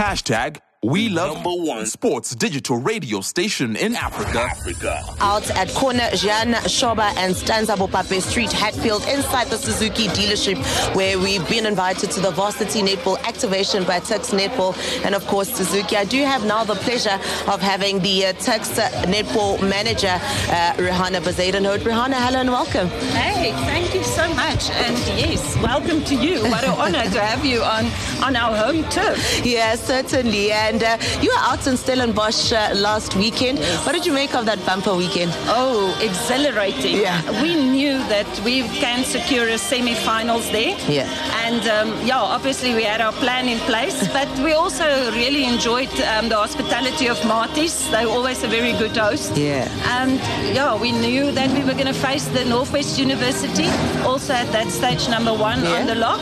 Hashtag we love number one sports digital radio station in Africa. Africa. Out at corner Jan Shoba and Stanza Bopape Street, Hatfield, inside the Suzuki dealership, where we've been invited to the varsity netball activation by Tuks Netball and of course Suzuki. I do have now the pleasure of having the uh, Tuks netball manager, uh, Riana Bezuidenhout. Riana, hello and welcome. Hey, thank you so much, and yes, welcome to you. What an honor to have you on on our home turf. Yeah, certainly. And uh, you were out in Stellenbosch uh, last weekend. Yes. What did you make of that bumper weekend? Oh, exhilarating. Yeah. We knew that we can secure a semi-finals there. Yeah. And um, yeah, obviously we had our plan in place, but we also really enjoyed um, the hospitality of Maties. They're always a very good host. Yeah. And yeah, we knew that we were going to face the Northwest University, also at that stage number one yeah. on the lock.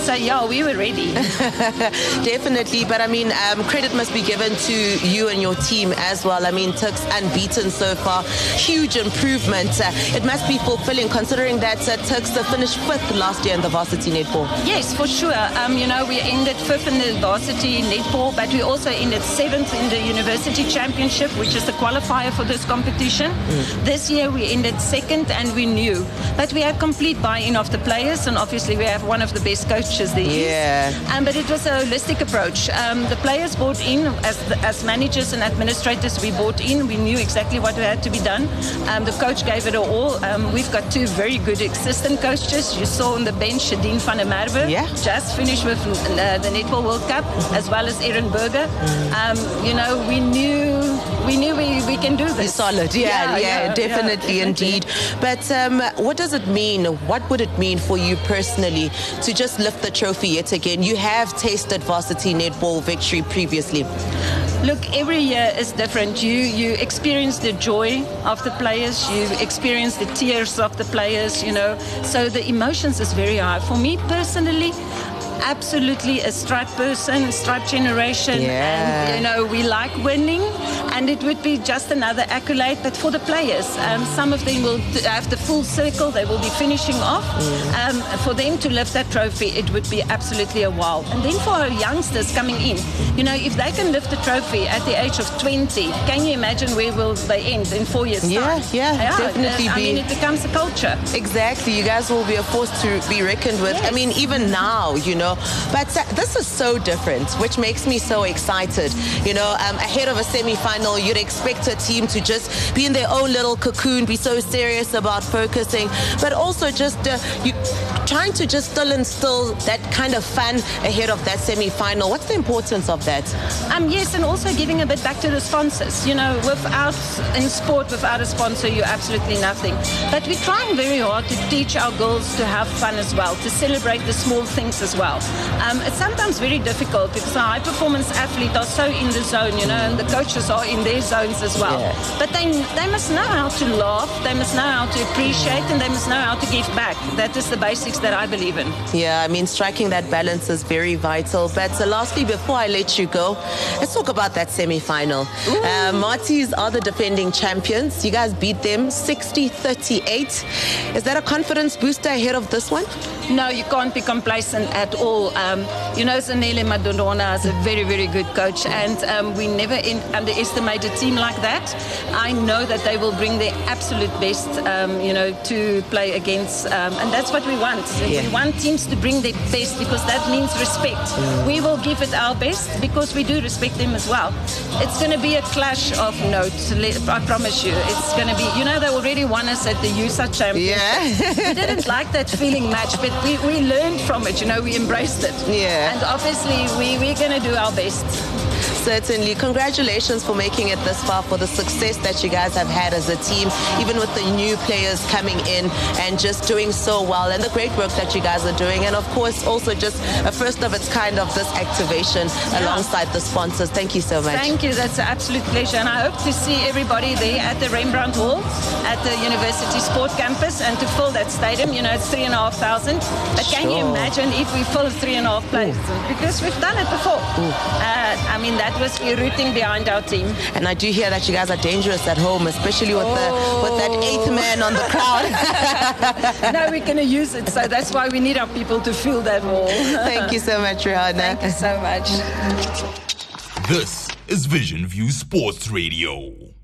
So yeah, we were ready. Definitely, but I mean, um, credit must be given to you and your team as well. I mean, Tuks unbeaten so far, huge improvement. Uh, it must be fulfilling considering that uh, Tuks finished fifth last year in the varsity netball. Yes, for sure. Um, you know, we ended fifth in the varsity netball, but we also ended seventh in the university championship, which is the qualifier for this competition. Mm. This year we ended second, and we knew, but we had complete buy-in of the players, and obviously we have one of the best coaches coaches there yeah. Um, but it was a holistic approach. Um, the players bought in, as, the, as managers and administrators, we bought in. We knew exactly what had to be done. Um, the coach gave it all. Um, we've got two very good assistant coaches. You saw on the bench Shadine van der Merwe, yeah. just finished with uh, the Netball World Cup, as well as Erin Berger. Um, you know, we knew we knew we, we can do this. Solid, yeah, yeah, yeah, yeah definitely, yeah, indeed. But um, what does it mean? What would it mean for you personally to just lift the trophy yet again. You have tasted varsity netball victory previously. Look, every year is different. You you experience the joy of the players, you experience the tears of the players, you know. So the emotions is very high. For me personally, absolutely a stripe person, stripe generation, yeah. and you know we like winning, and it would be just another accolade. But for the players, um, some of them will have the full circle; they will be finishing off. Mm. Um, for them to lift that trophy, it would be absolutely a wow. And then for our youngsters coming in, you know, if they can lift the trophy at the age of 20, can you imagine where will they end in four years' yeah, time? Yeah, yeah, definitely. I mean, it becomes a culture. Exactly. You guys will be a force to be reckoned with. Yes. I mean, even now, you know, but this is so different, which makes me so excited. You know, um, ahead of a semi-final, you'd expect a team to just be in their own little cocoon, be so serious about focusing, but also just uh, you trying to just still instill that kind of fun ahead of that semi-final. What's the importance of that? Um, yes, and also giving a bit back to the sponsors. You know, without in sport, without a sponsor, you're absolutely nothing. But we're trying very hard to teach our girls to have fun as well, to celebrate the small things as well. Um, it's sometimes very difficult because our high-performance athletes are so in the zone, you know, and the coaches are in their zones as well. Yeah. But they they must know how to laugh, they must know how to appreciate, and they must know how to give back. That is the basics that I believe in. Yeah, I mean, striking that balance is very vital. But uh, lastly, before I let you go, let's talk about that semi-final. Uh, Maties are the defending champions. You guys beat them 60-38. Is that a confidence booster ahead of this one? No, you can't be complacent at all. Um, you know, Zanele Mdodana is a very, very good coach, and um, we never in, underestimate a team like that. I know that they will bring their absolute best, um, you know, to play against, um, and that's what we want. Yeah. We want teams to bring their best because that means respect. Mm. We will give it our best because we do respect them as well. It's going to be a clash of notes, I promise you. It's going to be, you know, they already won us at the USSA Championship. Yeah. we didn't like that feeling much, but we, we learned from it, you know, we embraced Yeah. And obviously, we, we're going to do our best. Certainly. Congratulations for making it this far, for the success that you guys have had as a team, even with the new players coming in and just doing so well, and the great work that you guys are doing. And of course, also just a first of its kind of this activation yeah. alongside the sponsors. Thank you so much. Thank you. That's an absolute pleasure. And I hope to see everybody there at the Rembrandt Hall at the University Sport Campus and to fill that stadium. You know, it's three and a half thousand. But sure. can you imagine if we fill three and a half places? Because we've done it before. Uh, I mean, that that was rooting behind our team. And I do hear that you guys are dangerous at home, especially with oh. the with that oh. eighth man on the crowd. now we're going to use it, so that's why we need our people to fill that wall. Thank you so much, Riana. Thank you so much. This is Vision View Sports Radio.